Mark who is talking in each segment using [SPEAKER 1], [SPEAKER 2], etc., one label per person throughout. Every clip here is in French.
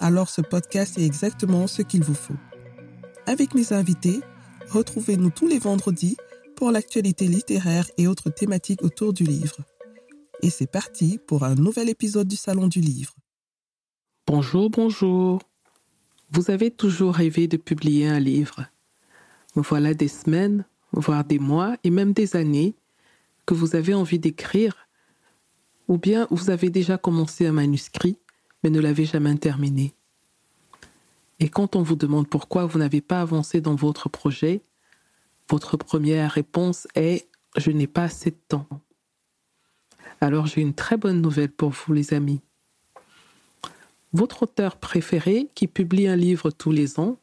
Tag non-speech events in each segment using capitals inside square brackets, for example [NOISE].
[SPEAKER 1] alors ce podcast est exactement ce qu'il vous faut. Avec mes invités, retrouvez-nous tous les vendredis pour l'actualité littéraire et autres thématiques autour du livre. Et c'est parti pour un nouvel épisode du Salon du Livre.
[SPEAKER 2] Bonjour, bonjour. Vous avez toujours rêvé de publier un livre. Voilà des semaines, voire des mois et même des années que vous avez envie d'écrire, ou bien vous avez déjà commencé un manuscrit mais ne l'avez jamais terminé. Et quand on vous demande pourquoi vous n'avez pas avancé dans votre projet, votre première réponse est ⁇ je n'ai pas assez de temps ⁇ Alors j'ai une très bonne nouvelle pour vous les amis. Votre auteur préféré qui publie un livre tous les ans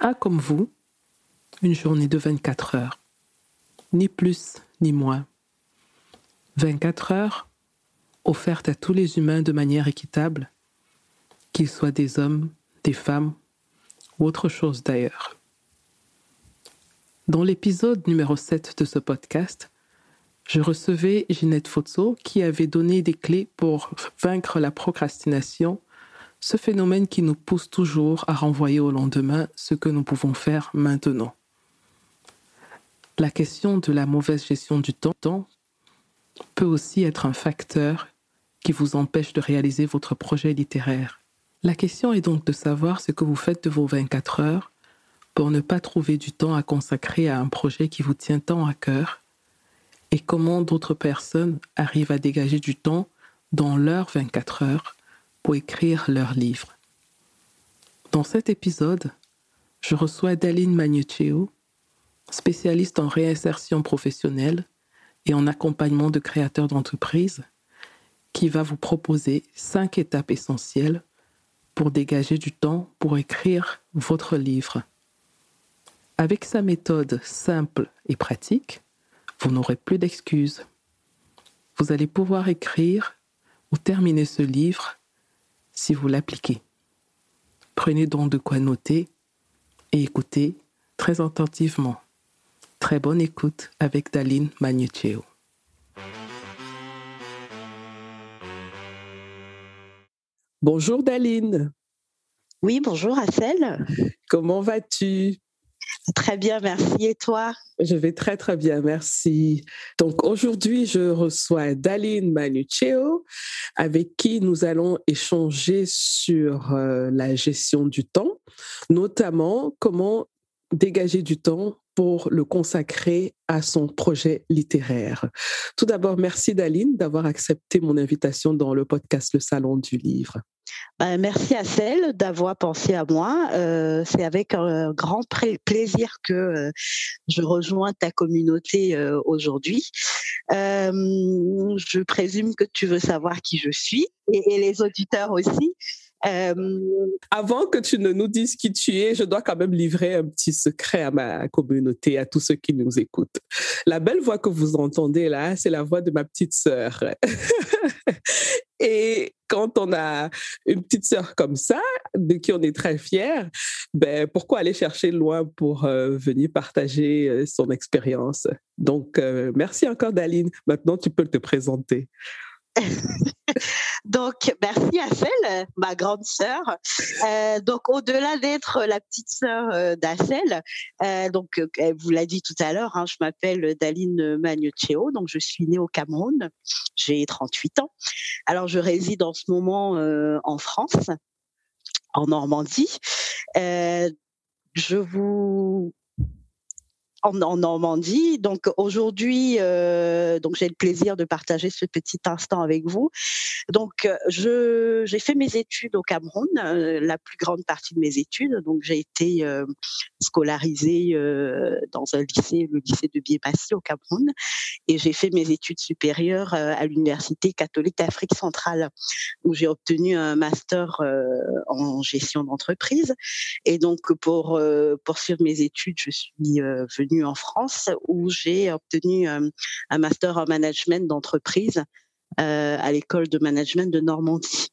[SPEAKER 2] a comme vous une journée de 24 heures ni plus ni moins. 24 heures offertes à tous les humains de manière équitable, qu'ils soient des hommes, des femmes ou autre chose d'ailleurs. Dans l'épisode numéro 7 de ce podcast, je recevais Ginette Fozzo qui avait donné des clés pour vaincre la procrastination, ce phénomène qui nous pousse toujours à renvoyer au lendemain ce que nous pouvons faire maintenant. La question de la mauvaise gestion du temps peut aussi être un facteur qui vous empêche de réaliser votre projet littéraire. La question est donc de savoir ce que vous faites de vos 24 heures pour ne pas trouver du temps à consacrer à un projet qui vous tient tant à cœur et comment d'autres personnes arrivent à dégager du temps dans leurs 24 heures pour écrire leur livre. Dans cet épisode, je reçois Daline Magnuccio, spécialiste en réinsertion professionnelle et en accompagnement de créateurs d'entreprises, qui va vous proposer cinq étapes essentielles pour dégager du temps pour écrire votre livre. Avec sa méthode simple et pratique, vous n'aurez plus d'excuses. Vous allez pouvoir écrire ou terminer ce livre si vous l'appliquez. Prenez donc de quoi noter et écoutez très attentivement. Très bonne écoute avec Daline Magnuccio. Bonjour Daline.
[SPEAKER 3] Oui, bonjour Assel.
[SPEAKER 2] Comment vas-tu?
[SPEAKER 3] Très bien, merci. Et toi?
[SPEAKER 2] Je vais très très bien, merci. Donc aujourd'hui, je reçois Daline Manuccio, avec qui nous allons échanger sur euh, la gestion du temps, notamment comment dégager du temps pour le consacrer à son projet littéraire. Tout d'abord, merci Daline d'avoir accepté mon invitation dans le podcast Le Salon du Livre.
[SPEAKER 3] Ben, merci à celle d'avoir pensé à moi. Euh, c'est avec un grand plaisir que euh, je rejoins ta communauté euh, aujourd'hui. je présume que tu veux savoir qui je suis et les auditeurs aussi.
[SPEAKER 2] Euh, Avant que tu ne nous dises qui tu es, je dois quand même livrer un petit secret à ma communauté, à tous ceux qui nous écoutent. La belle voix que vous entendez là, c'est la voix de ma petite sœur. [LAUGHS] Et quand on a une petite sœur comme ça, de qui on est très fier, ben pourquoi aller chercher loin pour euh, venir partager euh, son expérience? Donc merci encore Daline. Maintenant tu peux te présenter. [LAUGHS]
[SPEAKER 3] donc, merci celle, ma grande sœur. Euh, donc, au-delà d'être la petite sœur euh, d'Assel, euh, donc, elle vous l'a dit tout à l'heure, hein, je m'appelle Daline Magnuccio, donc je suis née au Cameroun, j'ai 38 ans. Alors, je réside en ce moment en France, en Normandie. je vous en, Normandie. Donc aujourd'hui, euh, j'ai le plaisir de partager ce petit instant avec vous. Donc je j'ai fait mes études au Cameroun, euh, la plus grande partie de mes études. Donc j'ai été euh, scolarisée dans un lycée, le lycée de Biémassi au Cameroun, et j'ai fait mes études supérieures à l'université catholique d'Afrique centrale, où j'ai obtenu un master en gestion d'entreprise. Et donc pour poursuivre mes études, je suis venue en France où j'ai obtenu euh, un master en management d'entreprise euh, à l'école de management de Normandie.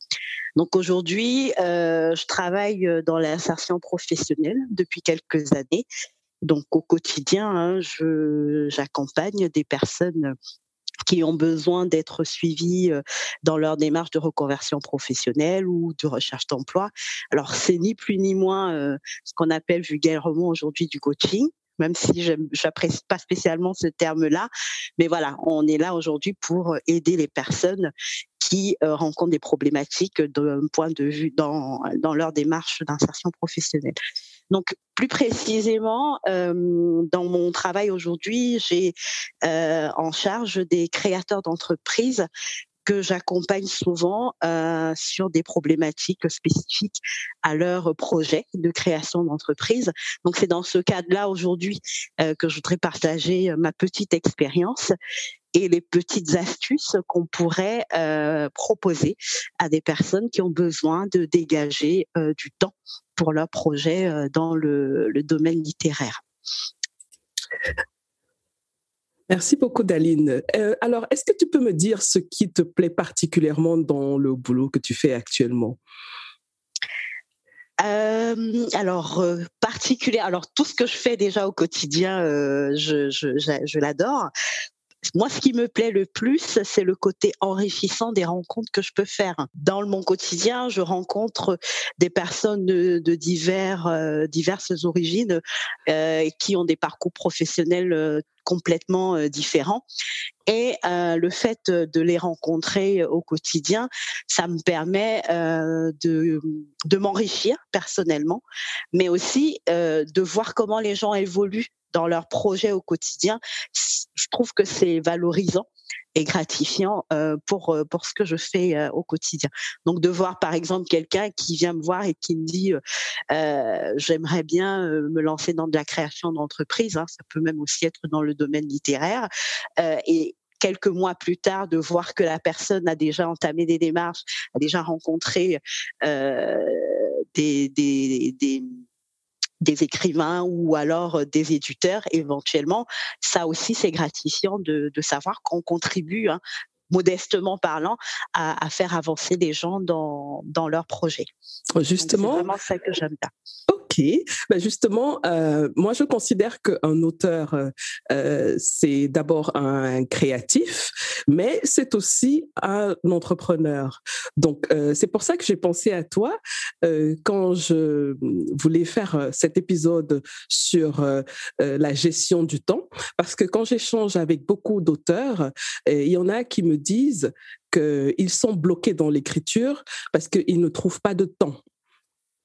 [SPEAKER 3] Donc aujourd'hui, euh, je travaille dans l'insertion professionnelle depuis quelques années. Donc au quotidien, hein, j'accompagne des personnes qui ont besoin d'être suivies dans leur démarche de reconversion professionnelle ou de recherche d'emploi. Alors c'est ni plus ni moins ce qu'on appelle vulgairement aujourd'hui du coaching même si j'apprécie pas spécialement ce terme-là. Mais voilà, on est là aujourd'hui pour aider les personnes qui euh, rencontrent des problématiques d'un point de vue dans, leur démarche d'insertion professionnelle. Donc, plus précisément, euh, dans mon travail aujourd'hui, j'ai euh, en charge des créateurs d'entreprises que j'accompagne souvent euh, sur des problématiques spécifiques à leur projet de création d'entreprise. Donc c'est dans ce cadre-là aujourd'hui euh, que je voudrais partager euh, ma petite expérience et les petites astuces qu'on pourrait proposer à des personnes qui ont besoin de dégager du temps pour leur projet dans le domaine littéraire.
[SPEAKER 2] Merci beaucoup, Daline. Euh, alors, est-ce que tu peux me dire ce qui te plaît particulièrement dans le boulot que tu fais actuellement?
[SPEAKER 3] Euh, alors euh, particulier, alors tout ce que je fais déjà au quotidien, je, l'adore moi, ce qui me plaît le plus, c'est le côté enrichissant des rencontres que je peux faire. Dans mon quotidien, je rencontre des personnes de, euh, diverses origines euh, qui ont des parcours professionnels euh, complètement différents. Et le fait de les rencontrer au quotidien, ça me permet de m'enrichir personnellement, mais aussi de voir comment les gens évoluent dans leur projet au quotidien, je trouve que c'est valorisant et gratifiant euh, pour euh, pour ce que je fais euh, au quotidien. Donc de voir par exemple quelqu'un qui vient me voir et qui me dit j'aimerais bien me lancer dans de la création d'entreprise, hein, ça peut même aussi être dans le domaine littéraire et quelques mois plus tard de voir que la personne a déjà entamé des démarches, a déjà rencontré des, des, des des écrivains ou alors euh, des éditeurs éventuellement. Ça aussi, c'est gratifiant de, de savoir qu'on contribue, hein, modestement parlant, à, à, faire avancer les gens dans, dans leurs projets.
[SPEAKER 2] Justement.
[SPEAKER 3] C'est vraiment ça que j'aime bien.
[SPEAKER 2] Ben justement, euh, moi je considère qu'un auteur, euh, euh, c'est d'abord un créatif, mais c'est aussi un entrepreneur. Donc c'est pour ça que j'ai pensé à toi quand je voulais faire cet épisode sur la gestion du temps, parce que quand j'échange avec beaucoup d'auteurs, il y en a qui me disent qu'ils sont bloqués dans l'écriture parce qu'ils ne trouvent pas de temps.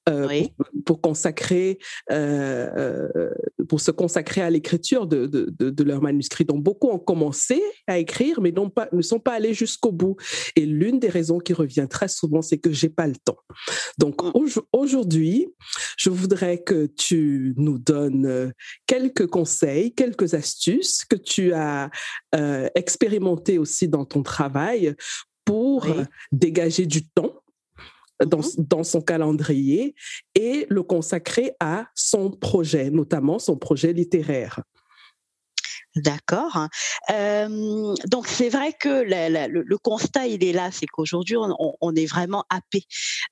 [SPEAKER 2] Euh, pour, consacrer, euh, euh, pour se consacrer à l'écriture de, de, de, leur manuscrit. Donc beaucoup ont commencé à écrire, mais pas, ne sont pas allés jusqu'au bout. Et l'une des raisons qui revient très souvent, c'est que j'ai pas le temps. Donc mmh. aujourd'hui, je voudrais que tu nous donnes quelques conseils, quelques astuces que tu as euh, expérimenté aussi dans ton travail pour dégager du temps dans, mmh dans, son calendrier et le consacrer à son projet, notamment son projet littéraire.
[SPEAKER 3] D'accord. Euh, donc c'est vrai que le, constat il est là, c'est qu'aujourd'hui on, est vraiment happé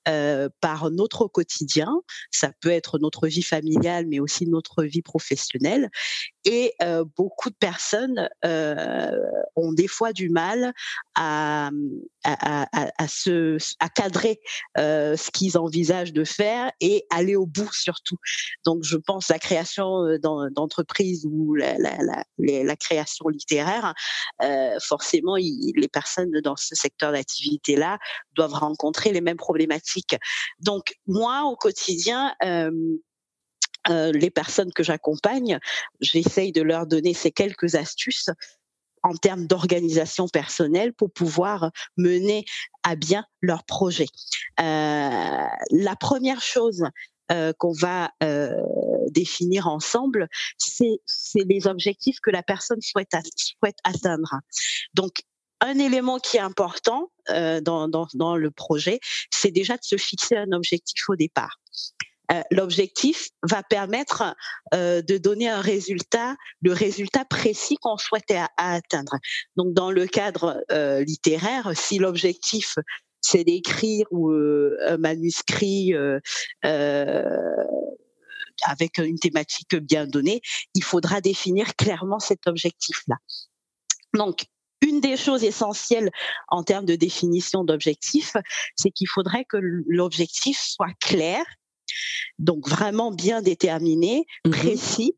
[SPEAKER 3] euh, par notre quotidien. Ça peut être notre vie familiale, mais aussi notre vie professionnelle. Et euh, beaucoup de personnes euh, ont des fois du mal à, à, cadrer ce qu'ils envisagent de faire et aller au bout surtout. Donc, je pense à la création d'entreprises ou la, création littéraire. Forcément, les personnes dans ce secteur d'activité-là doivent rencontrer les mêmes problématiques. Donc, moi, au quotidien, les personnes que j'accompagne, j'essaye de leur donner ces quelques astuces en termes d'organisation personnelle pour pouvoir mener à bien leur projet. la première chose qu'on va définir ensemble, c'est les objectifs que la personne souhaite, atteindre. Donc, un élément qui est important euh, dans, le projet, c'est déjà de se fixer un objectif au départ. Euh, L'objectif va permettre euh, de donner un résultat, le résultat précis qu'on souhaite atteindre. Donc, dans le cadre euh, littéraire, si l'objectif c'est d'écrire ou euh, un manuscrit avec une thématique bien donnée, il faudra définir clairement cet objectif-là. Donc, une des choses essentielles en termes de définition d'objectif, c'est qu'il faudrait que l'objectif soit clair, donc vraiment bien déterminé, mmh précis,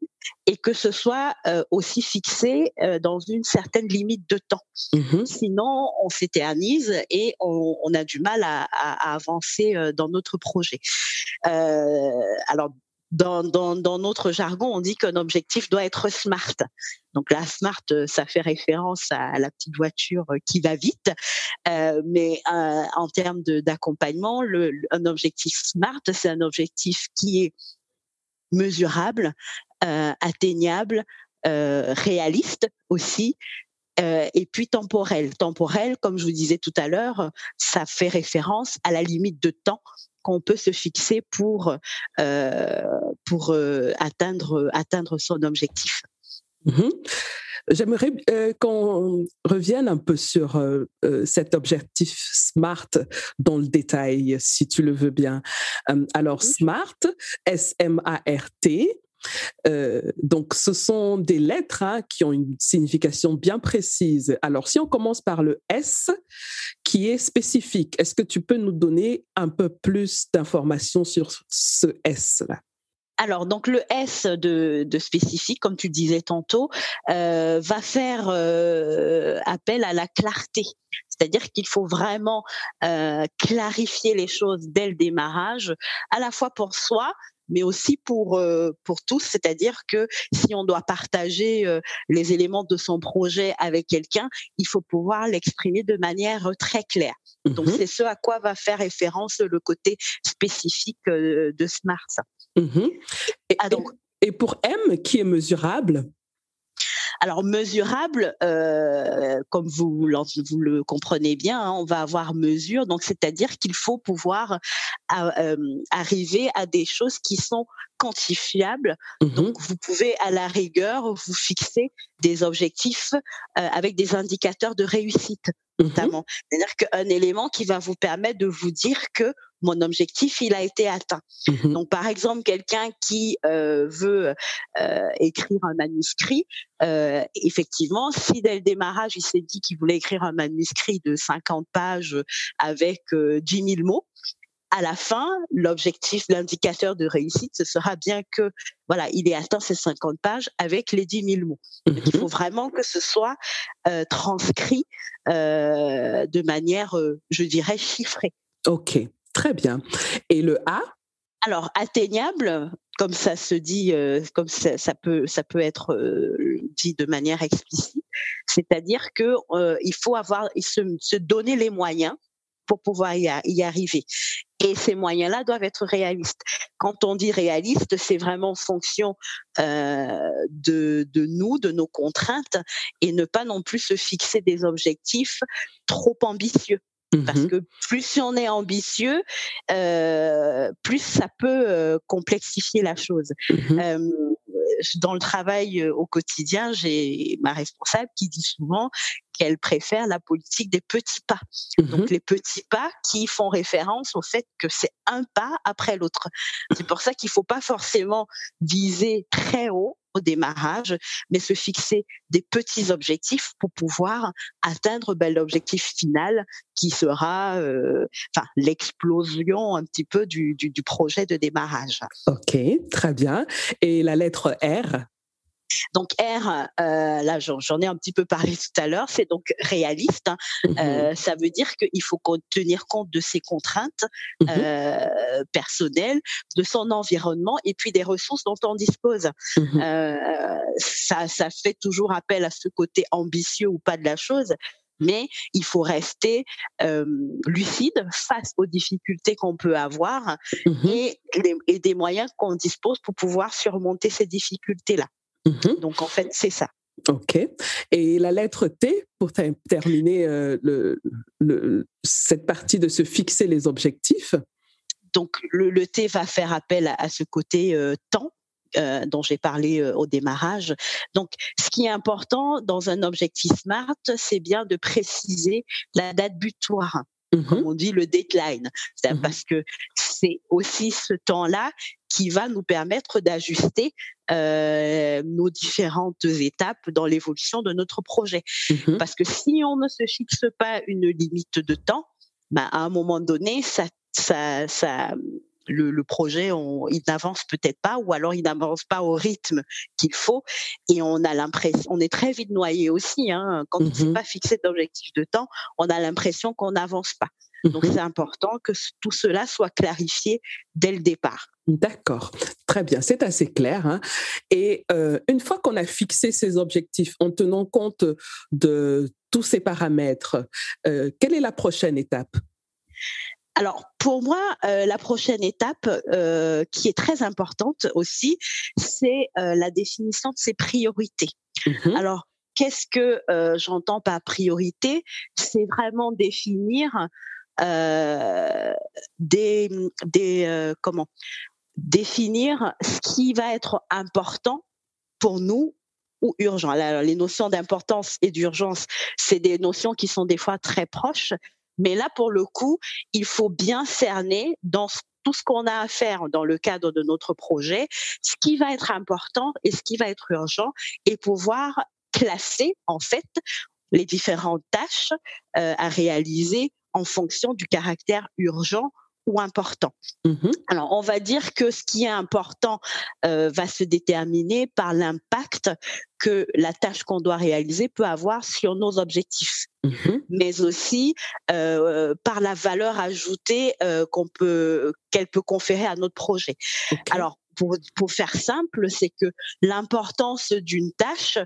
[SPEAKER 3] et que ce soit euh, aussi fixé euh, dans une certaine limite de temps. Mmh Sinon, on s'éternise et on, a du mal à, avancer euh, dans notre projet. alors, dans, notre jargon, on dit qu'un objectif doit être smart. Donc la smart, euh, ça fait référence à la petite voiture euh, qui va vite, euh, mais en termes d'accompagnement, un objectif smart, c'est un objectif qui est mesurable, atteignable, réaliste aussi, et puis temporel. Temporel, comme je vous disais tout à l'heure, ça fait référence à la limite de temps qu'on peut se fixer pour euh, pour euh, atteindre atteindre son objectif.
[SPEAKER 2] Mmh J'aimerais qu'on revienne un peu sur cet objectif SMART dans le détail, si tu le veux bien. alors, SMART, S-M-A-R-T, euh, donc, ce sont des lettres hein, qui ont une signification bien précise. Alors, si on commence par le S, qui est spécifique, est-ce que tu peux nous donner un peu plus d'informations sur ce S-là?
[SPEAKER 3] Alors, donc le S de, spécifique, comme tu disais tantôt, euh, va faire euh, appel à la clarté. C'est-à-dire qu'il faut vraiment clarifier les choses dès le démarrage, à la fois pour soi, mais aussi pour euh, pour tous, c'est-à-dire que si on doit partager euh, les éléments de son projet avec quelqu'un, il faut pouvoir l'exprimer de manière très claire. Donc mmh c'est ce à quoi va faire référence le côté spécifique euh, de Smart.
[SPEAKER 2] Mmh et, ah, donc, et pour M qui est mesurable,
[SPEAKER 3] alors mesurable, euh, comme vous, vous, le comprenez bien, hein, on va avoir mesure, donc c'est-à-dire qu'il faut pouvoir euh, arriver à des choses qui sont quantifiables. Mmh donc vous pouvez à la rigueur vous fixer des objectifs euh, avec des indicateurs de réussite mmh notamment. C'est-à-dire qu'un élément qui va vous permettre de vous dire que mon objectif, il a été atteint. Mmh Donc, par exemple, quelqu'un qui euh, veut euh, écrire un manuscrit, euh, effectivement, si dès le démarrage, il s'est dit qu'il voulait écrire un manuscrit de 50 pages avec 10 000 mots, à la fin, l'objectif, l'indicateur de réussite, ce sera bien que voilà, il ait atteint ces 50 pages avec les 10 000 mots. il mmh faut vraiment que ce soit transcrit de manière, je dirais, chiffrée.
[SPEAKER 2] Ok. Très bien. Et le A?
[SPEAKER 3] Alors atteignable, comme ça se dit, euh, comme ça, peut, ça peut être euh, dit de manière explicite, c'est-à-dire que euh, il faut avoir, se, se, donner les moyens pour pouvoir y, arriver. Et ces moyens-là doivent être réalistes. Quand on dit réaliste, c'est vraiment en fonction de, de nous, de nos contraintes, et ne pas non plus se fixer des objectifs trop ambitieux. Parce mmh que plus [LAUGHS] on est ambitieux, euh, plus ça peut euh, complexifier la chose. Mmh euh, dans le travail au quotidien, j'ai ma responsable qui dit souvent qu'elle préfère la politique des petits pas. Mmh Donc les petits pas qui font référence au fait que c'est un pas après l'autre. C'est pour ça qu'il faut pas forcément viser très haut démarrage, mais se fixer des petits objectifs pour pouvoir atteindre ben, l'objectif final qui sera euh, l'explosion un petit peu du, du, du projet de démarrage.
[SPEAKER 2] Ok, très bien. Et la lettre R?
[SPEAKER 3] Donc R, euh, là j'en ai un petit peu parlé tout à l'heure, c'est donc réaliste. Hein. Mmh euh, ça veut dire qu'il faut tenir compte de ses contraintes mmh euh, personnelles, de son environnement et puis des ressources dont on dispose. Mmh ça, ça fait toujours appel à ce côté ambitieux ou pas de la chose mais il faut rester lucide face aux difficultés qu'on peut avoir et, et, des moyens qu'on dispose pour pouvoir surmonter ces difficultés-là. Mmh Donc en fait, c'est ça.
[SPEAKER 1] OK. Et la lettre T, pour terminer euh, le, cette partie de se fixer les objectifs.
[SPEAKER 3] Donc le, T va faire appel à, ce côté euh, temps. Euh, dont j'ai parlé au démarrage. Donc, ce qui est important dans un objectif SMART, c'est bien de préciser la date butoir. Mmh comme on dit, le deadline. Mmh parce que c'est aussi ce temps-là qui va nous permettre d'ajuster euh, nos différentes étapes dans l'évolution de notre projet. Mmh parce que si on ne se fixe pas une limite de temps, bah, à un moment donné, ça, ça, ça, le, projet, on, il n'avance peut-être pas, ou alors il n'avance pas au rythme qu'il faut, et on a l'impression, on est très vite noyé aussi. Hein, quand on ne s'est pas fixé d'objectif de temps, on a l'impression qu'on n'avance pas. Donc c'est important que tout cela soit clarifié dès le départ.
[SPEAKER 1] D'accord, très bien, c'est assez clair. Hein. Et euh, une fois qu'on a fixé ces objectifs en tenant compte de tous ces paramètres, euh, quelle est la prochaine étape?
[SPEAKER 3] Alors pour moi, euh, la prochaine étape qui est très importante aussi, c'est la définition de ses priorités. Mmh Alors qu'est-ce que j'entends par priorité? C'est vraiment définir des, des comment définir ce qui va être important pour nous ou urgent. Les notions d'importance et d'urgence, c'est des notions qui sont des fois très proches, mais là, pour le coup, il faut bien cerner dans tout ce qu'on a à faire dans le cadre de notre projet, ce qui va être important et ce qui va être urgent, et pouvoir classer en fait les différentes tâches euh, à réaliser en fonction du caractère urgent ou important. Mmh Alors, on va dire que ce qui est important euh, va se déterminer par l'impact que la tâche qu'on doit réaliser peut avoir sur nos objectifs, mmh mais aussi euh, par la valeur ajoutée euh, qu'on peut qu'elle peut conférer à notre projet. Alors, pour, pour, faire simple, c'est que l'importance d'une tâche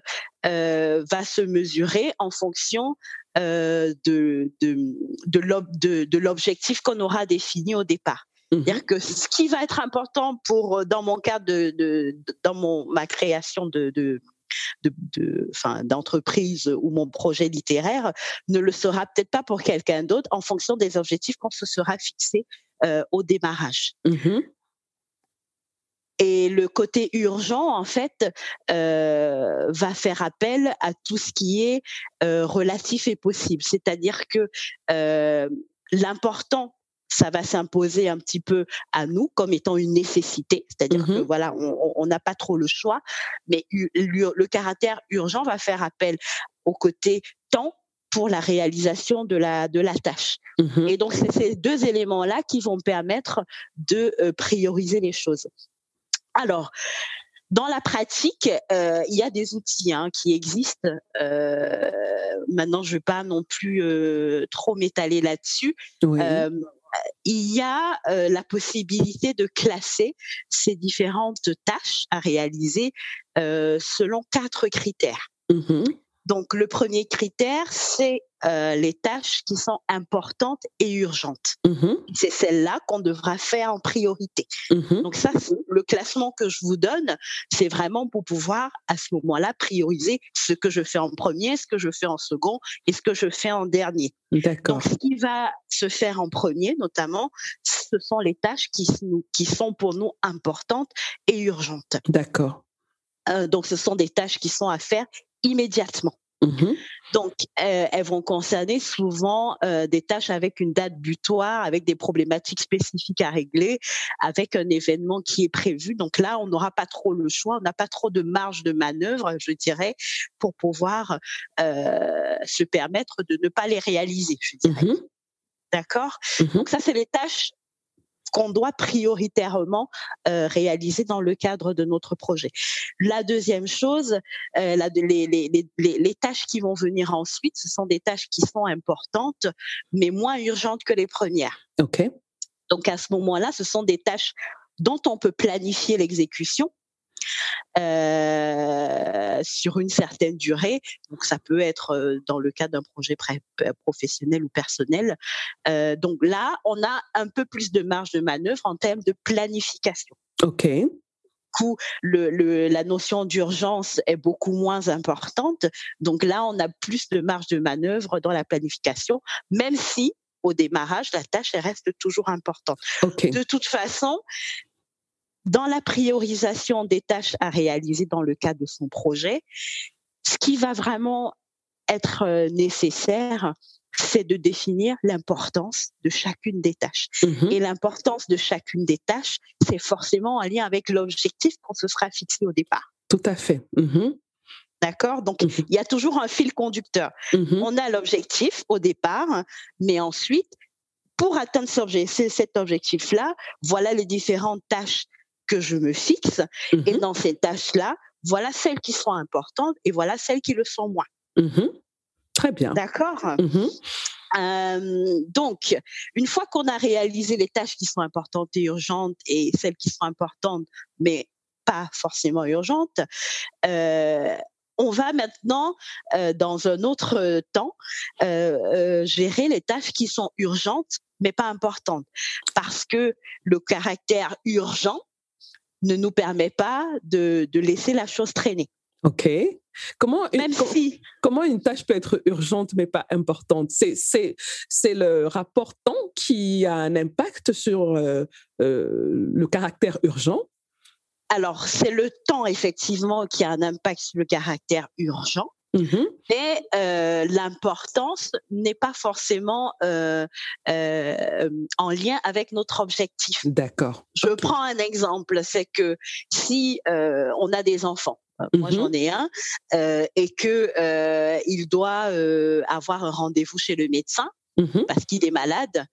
[SPEAKER 3] euh, va se mesurer en fonction euh, de, de, de l'objectif qu'on aura défini au départ. Mmh C'est-à-dire que ce qui va être important pour, dans mon cas de, de, dans mon, ma création de, de d'entreprise ou mon projet littéraire ne le sera peut-être pas pour quelqu'un d'autre en fonction des objectifs qu'on se sera fixés euh, au démarrage. Mmh et le côté urgent, en fait, euh, va faire appel à tout ce qui est euh, relatif et possible. C'est-à-dire que euh, l'important ça va s'imposer un petit peu à nous comme étant une nécessité, c'est-à-dire que mmh voilà, on n'a pas trop le choix, mais le caractère urgent va faire appel au côté temps pour la réalisation de la de la tâche. Mmh Et donc c'est ces deux éléments là qui vont permettre de prioriser les choses. Alors, dans la pratique, euh, il y a des outils hein, qui existent. Euh, maintenant, je ne vais pas non plus euh, trop m'étaler là-dessus. il y a la possibilité de classer ces différentes tâches à réaliser selon quatre critères. Mmh donc le premier critère, c'est euh, les tâches qui sont importantes et urgentes. Mmh c'est celles-là qu'on devra faire en priorité. Mmh Donc ça, le classement que je vous donne, c'est vraiment pour pouvoir à ce moment-là prioriser ce que je fais en premier, ce que je fais en second et ce que je fais en dernier.
[SPEAKER 1] D'accord.
[SPEAKER 3] Donc ce qui va se faire en premier, notamment, ce sont les tâches qui, qui sont pour nous importantes et urgentes.
[SPEAKER 1] D'accord.
[SPEAKER 3] Euh, donc ce sont des tâches qui sont à faire immédiatement. Mmh Donc, euh, elles vont concerner souvent euh, des tâches avec une date butoir, avec des problématiques spécifiques à régler, avec un événement qui est prévu. Donc là, on n'aura pas trop le choix, on n'a pas trop de marge de manœuvre, je dirais, pour pouvoir euh, se permettre de ne pas les réaliser. Je dirais. Mmh D'accord? Mmh Donc ça, c'est les tâches qu'on doit prioritairement euh, réaliser dans le cadre de notre projet. La deuxième chose, euh, la, les, les, les, les, tâches qui vont venir ensuite, ce sont des tâches qui sont importantes, mais moins urgentes que les premières.
[SPEAKER 2] OK.
[SPEAKER 3] Donc à ce moment-là, ce sont des tâches dont on peut planifier l'exécution euh, sur une certaine durée. Donc ça peut être euh, dans le cas d'un projet professionnel ou personnel. Euh, donc là, on a un peu plus de marge de manœuvre en termes de planification.
[SPEAKER 2] OK.
[SPEAKER 3] Coup, le, le, la notion d'urgence est beaucoup moins importante. Donc là, on a plus de marge de manœuvre dans la planification, même si au démarrage, la tâche elle reste toujours importante.
[SPEAKER 2] Okay.
[SPEAKER 3] De toute façon, dans la priorisation des tâches à réaliser dans le cadre de son projet, ce qui va vraiment être euh, nécessaire, c'est de définir l'importance de chacune des tâches.
[SPEAKER 2] Mmh.
[SPEAKER 3] Et l'importance de chacune des tâches, c'est forcément en lien avec l'objectif qu'on se sera fixé au départ.
[SPEAKER 2] Tout à fait. Mmh.
[SPEAKER 3] D'accord? Donc,
[SPEAKER 2] Mmh.
[SPEAKER 3] il y a toujours un fil conducteur. On a l'objectif au départ, mais ensuite, pour atteindre cet objectif-là, voilà les différentes tâches que je me fixe.
[SPEAKER 2] Mmh.
[SPEAKER 3] Et dans ces tâches-là, voilà celles qui sont importantes et voilà celles qui le sont moins.
[SPEAKER 2] Mmh. Très bien.
[SPEAKER 3] D'accord?
[SPEAKER 2] Mmh.
[SPEAKER 3] euh, Donc, une fois qu'on a réalisé les tâches qui sont importantes et urgentes et celles qui sont importantes, mais pas forcément urgentes, euh, on va maintenant, euh, dans un autre temps, gérer les tâches qui sont urgentes, mais pas importantes. Parce que le caractère urgent ne nous permet pas de, de laisser la chose traîner.
[SPEAKER 2] OK. Comment une,
[SPEAKER 3] Même si,
[SPEAKER 2] comment une tâche peut être urgente mais pas importante? C'est c'est c'est le rapport temps qui a un impact sur euh, euh, le caractère urgent?
[SPEAKER 3] alors c'est le temps effectivement qui a un impact sur le caractère urgent.
[SPEAKER 2] Mhm.
[SPEAKER 3] mais euh, l'importance n'est pas forcément euh, euh, en lien avec notre objectif.
[SPEAKER 2] D'accord.
[SPEAKER 3] Je prends un exemple, c'est que si on a des enfants, euh, moi j'en ai un, et que il doit avoir un rendez-vous chez le médecin
[SPEAKER 2] Mhm.
[SPEAKER 3] parce qu'il est malade.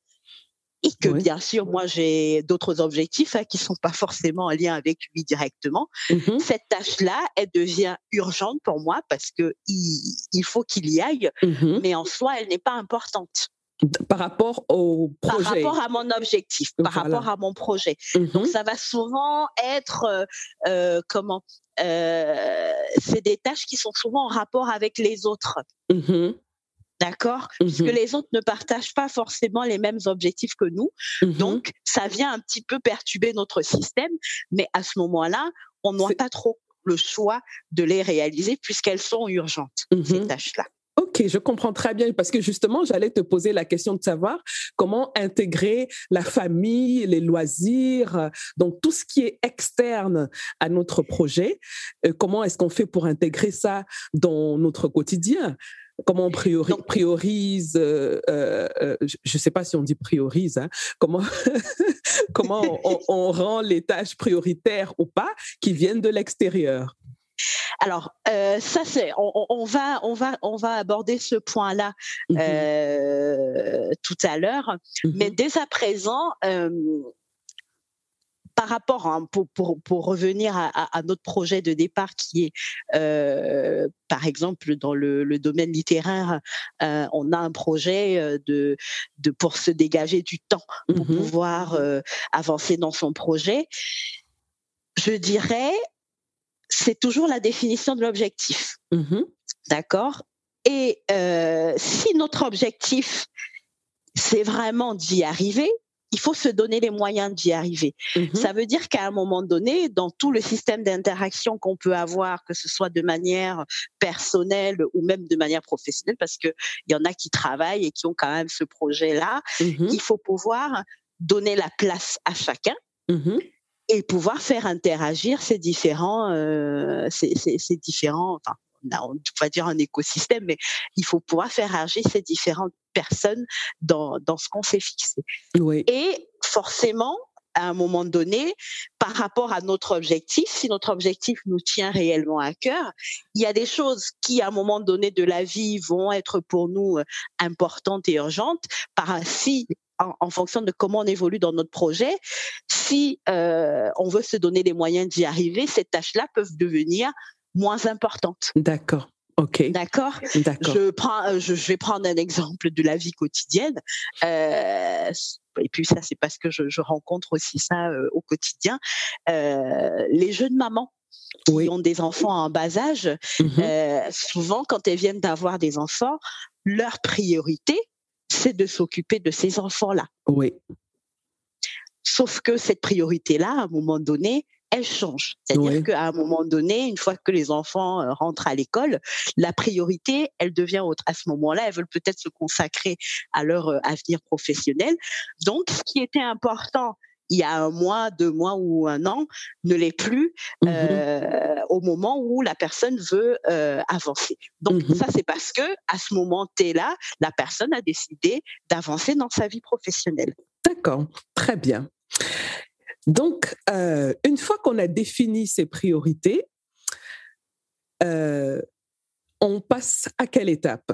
[SPEAKER 3] Et que
[SPEAKER 2] Oui.
[SPEAKER 3] bien sûr, moi j'ai d'autres objectifs hein, qui sont pas forcément en lien avec lui directement
[SPEAKER 2] Mhm.
[SPEAKER 3] cette tâche-là, elle devient urgente pour moi parce que il, il faut qu'il y aille,
[SPEAKER 2] Mhm.
[SPEAKER 3] mais en soi, elle n'est pas importante
[SPEAKER 2] Par rapport au
[SPEAKER 3] par
[SPEAKER 2] projet.
[SPEAKER 3] rapport à mon objectif, par
[SPEAKER 2] Voilà.
[SPEAKER 3] rapport à mon projet.
[SPEAKER 2] Mhm.
[SPEAKER 3] Donc, ça va souvent être euh, euh, comment euh, C'est des tâches qui sont souvent en rapport avec les autres. D'accord?
[SPEAKER 2] Mhm.
[SPEAKER 3] Puisque les autres ne partagent pas forcément les mêmes objectifs que nous.
[SPEAKER 2] Mhm.
[SPEAKER 3] Donc, ça vient un petit peu perturber notre système. Mais à ce moment-là, on n'a pas trop le choix de les réaliser puisqu'elles sont urgentes, ces
[SPEAKER 2] Mhm.
[SPEAKER 3] tâches-là.
[SPEAKER 2] Ok, je comprends très bien parce que justement, j'allais te poser la question de savoir comment intégrer la famille, les loisirs, donc tout ce qui est externe à notre projet. euh, comment est-ce qu'on fait pour intégrer ça dans notre quotidien? Comment on priori-
[SPEAKER 3] Donc-
[SPEAKER 2] priorise euh, euh, euh, Je ne sais pas si on dit priorise. hein, comment [LAUGHS] comment on, on rend les tâches prioritaires ou pas qui viennent de l'extérieur?
[SPEAKER 3] Alors, euh, ça, c'est, on, va, on va, on va aborder ce point-là
[SPEAKER 2] Mhm,
[SPEAKER 3] euh, tout à l'heure. Mais dès à présent, par rapport, hein, pour, pour, pour revenir à, à- à notre projet de départ qui est, euh, par exemple, dans le, le domaine littéraire, euh, on a un projet euh, de, de pour se dégager du temps pour
[SPEAKER 2] mhm,
[SPEAKER 3] pouvoir euh, avancer dans son projet. Je dirais, c'est toujours la définition de l'objectif.
[SPEAKER 2] mhm,
[SPEAKER 3] D'accord? Et si notre objectif, c'est vraiment d'y arriver, il faut se donner les moyens d'y arriver.
[SPEAKER 2] mhm.
[SPEAKER 3] Ça veut dire qu'à un moment donné, dans tout le système d'interaction qu'on peut avoir, que ce soit de manière personnelle ou même de manière professionnelle, parce qu'il y en a qui travaillent et qui ont quand même ce projet-là,
[SPEAKER 2] Mhm,
[SPEAKER 3] il faut pouvoir donner la place à chacun
[SPEAKER 2] mhm,
[SPEAKER 3] et pouvoir faire interagir ces différents, euh, ces, ces, ces différents, enfin, on a- on va dire un écosystème, mais il faut pouvoir faire agir ces différentes personnes dans, dans ce qu'on s'est fixé.
[SPEAKER 2] Oui.
[SPEAKER 3] Et forcément, à un moment donné, par rapport à notre objectif, si notre objectif nous tient réellement à cœur, il y a des choses qui, à un moment donné de la vie, vont être pour nous euh, importantes et urgentes. Par si en, fonction de comment on évolue dans notre projet, si euh, on veut se donner les moyens d'y arriver, ces tâches-là peuvent devenir moins importantes.
[SPEAKER 2] D'accord. Ok.
[SPEAKER 3] D'accord? Je prends, euh, je, vais prendre un exemple de la vie quotidienne. Euh, et puis ça, c'est parce que je, rencontre aussi ça au quotidien. les jeunes mamans qui ont des enfants en bas âge, mmh souvent quand elles viennent d'avoir des enfants, leur priorité, c'est de s'occuper de ces enfants-là.
[SPEAKER 2] Oui.
[SPEAKER 3] Sauf que cette priorité-là, à un moment donné, elle change. C'est-à-dire qu'à un moment donné, une fois que les enfants euh, rentrent à l'école, la priorité, elle devient autre. À ce moment-là, elles veulent peut-être se consacrer à leur euh, avenir professionnel. Donc, ce qui était important il y a un mois, deux mois ou un an ne l'est plus mmh euh, au moment où la personne veut euh, avancer. Donc mmh ça c'est parce que à ce moment là, la personne a décidé d'avancer dans sa vie professionnelle.
[SPEAKER 2] D'accord, très bien. Donc euh, une fois qu'on a défini ses priorités, on passe à quelle étape?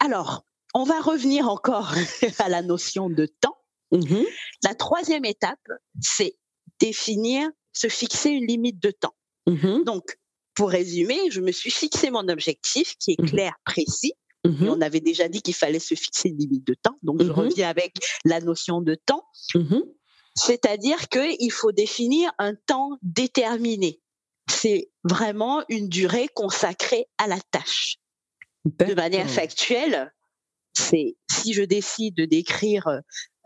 [SPEAKER 3] Alors, on va revenir encore [LAUGHS] à la notion de temps. Mmh la troisième étape, c'est définir, se fixer une limite de temps. Mmh Donc, pour résumer, je me suis fixé mon objectif qui est mmh clair, précis. Et on avait déjà dit qu'il fallait se fixer une limite de temps. Donc, je reviens avec la notion de temps. C'est-à-dire qu'il faut définir un temps déterminé. C'est vraiment une durée consacrée à la tâche. De manière factuelle, c'est si je décide de d'écrire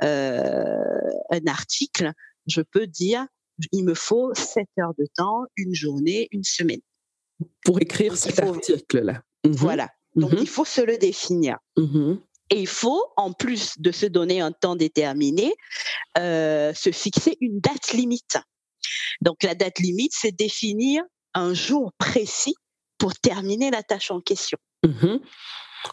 [SPEAKER 3] euh, un article, je peux dire il me faut 7 heures de temps, une journée, une semaine.
[SPEAKER 2] Pour écrire cet article-là.
[SPEAKER 3] Mhm. Voilà. Donc, mhm. il faut se le définir. Mhm. Et il faut, en plus de se donner un temps déterminé, euh, se fixer une date limite. Donc, la date limite, c'est définir un jour précis pour terminer la tâche en question.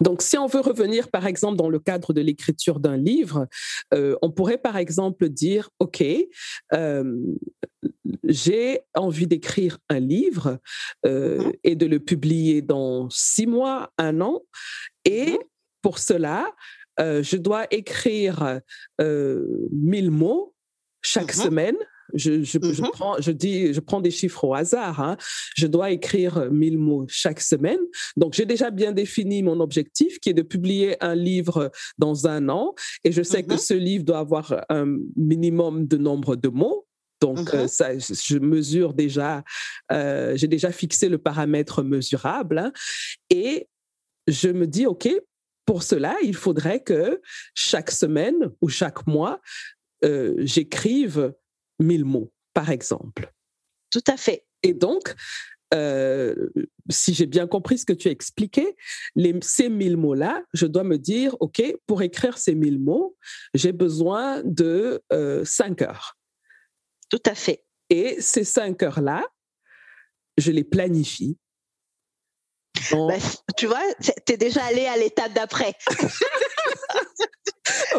[SPEAKER 2] Donc, si on veut revenir, par exemple, dans le cadre de l'écriture d'un livre, euh, on pourrait, par exemple, dire, OK, euh, j'ai envie d'écrire un livre euh, mmh et de le publier dans six mois, un an, et mmh pour cela, je dois écrire mille mots chaque mmh semaine je, je, je, mmh prends, je, dis, je prends des chiffres au hasard. Hein. Je dois écrire 1000 mots chaque semaine. Donc, j'ai déjà bien défini mon objectif qui est de publier un livre dans un an. Et je sais que mmh ce livre doit avoir un minimum de nombre de mots. Donc, euh, ça, je mesure déjà, euh, j'ai déjà fixé le paramètre mesurable. Hein. et je me dis, OK, pour cela, il faudrait que chaque semaine ou chaque mois, euh, j'écrive mille mots, par exemple.
[SPEAKER 3] Tout à fait.
[SPEAKER 2] Et donc, euh, si j'ai bien compris ce que tu as expliqué, les, ces mille mots-là, je dois me dire, OK, pour écrire ces mille mots, j'ai besoin de euh, cinq heures.
[SPEAKER 3] Tout à fait.
[SPEAKER 2] Et ces cinq heures-là, je les planifie.
[SPEAKER 3] Bah, tu vois, tu es déjà allé à l'étape d'après. [LAUGHS]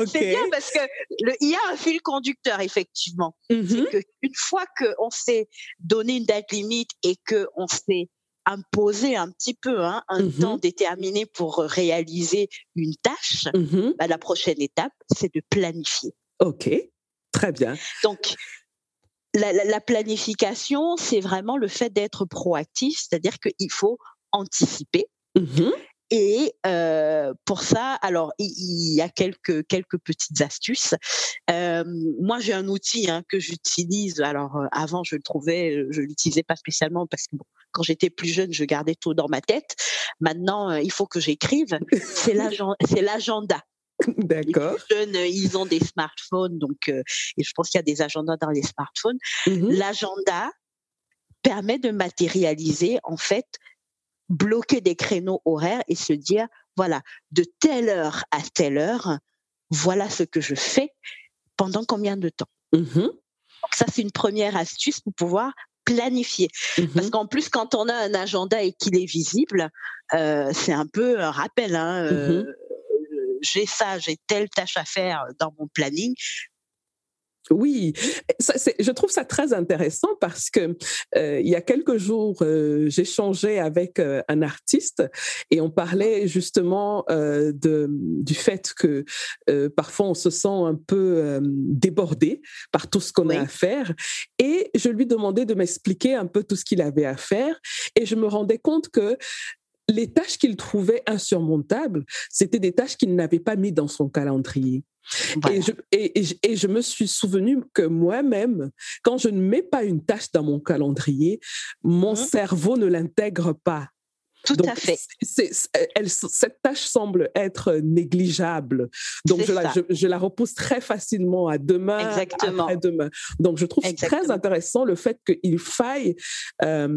[SPEAKER 3] C'est bien parce que le, il y a un fil conducteur effectivement. Mm-hmm. une fois qu'on s'est donné une date limite et qu'on s'est imposé un petit peu hein, un mm-hmm. temps déterminé pour réaliser une tâche, mm-hmm. bah, la prochaine étape, c'est de planifier.
[SPEAKER 2] Ok, très bien.
[SPEAKER 3] Donc, la, la planification, c'est vraiment le fait d'être proactif, c'est-à-dire qu'il faut anticiper. Et euh, pour ça, alors il, y a quelques quelques petites astuces. Euh, moi, j'ai un outil hein, que j'utilise. Alors euh, avant, je le trouvais, je l'utilisais pas spécialement parce que bon, quand j'étais plus jeune, je gardais tout dans ma tête. Maintenant, il faut que j'écrive. [LAUGHS] C'est l'agenda.
[SPEAKER 2] D'accord.
[SPEAKER 3] Les jeunes, ils ont des smartphones, donc et je pense qu'il y a des agendas dans les smartphones. Mmh L'agenda permet de matérialiser en fait bloquer des créneaux horaires et se dire, voilà, de telle heure à telle heure, voilà ce que je fais pendant combien de temps. Mmh ça, c'est une première astuce pour pouvoir planifier. Mmh Parce qu'en plus, quand on a un agenda et qu'il est visible, euh, c'est un peu un rappel. Hein, mmh euh, j'ai ça, j'ai telle tâche à faire dans mon planning.
[SPEAKER 2] Oui, ça, je trouve ça très intéressant parce que euh, il y a quelques jours, euh, j'échangeais avec euh, un artiste et on parlait justement de, du fait que parfois on se sent un peu débordé par tout ce qu'on oui. a à faire. Et je lui demandais de m'expliquer un peu tout ce qu'il avait à faire et je me rendais compte que les tâches qu'il trouvait insurmontables, c'était des tâches qu'il n'avait pas mis dans son calendrier. Voilà. Et, je, et, et, et, je, me suis souvenu que moi-même, quand je ne mets pas une tâche dans mon calendrier, mon mmh. cerveau ne l'intègre pas.
[SPEAKER 3] Tout
[SPEAKER 2] Donc,
[SPEAKER 3] à fait.
[SPEAKER 2] C est, c est, elle, cette tâche semble être négligeable. Donc, je la, je, je la, repousse très facilement à demain,
[SPEAKER 3] Exactement.
[SPEAKER 2] après demain. Donc, je trouve Exactement. très intéressant le fait qu'il faille euh,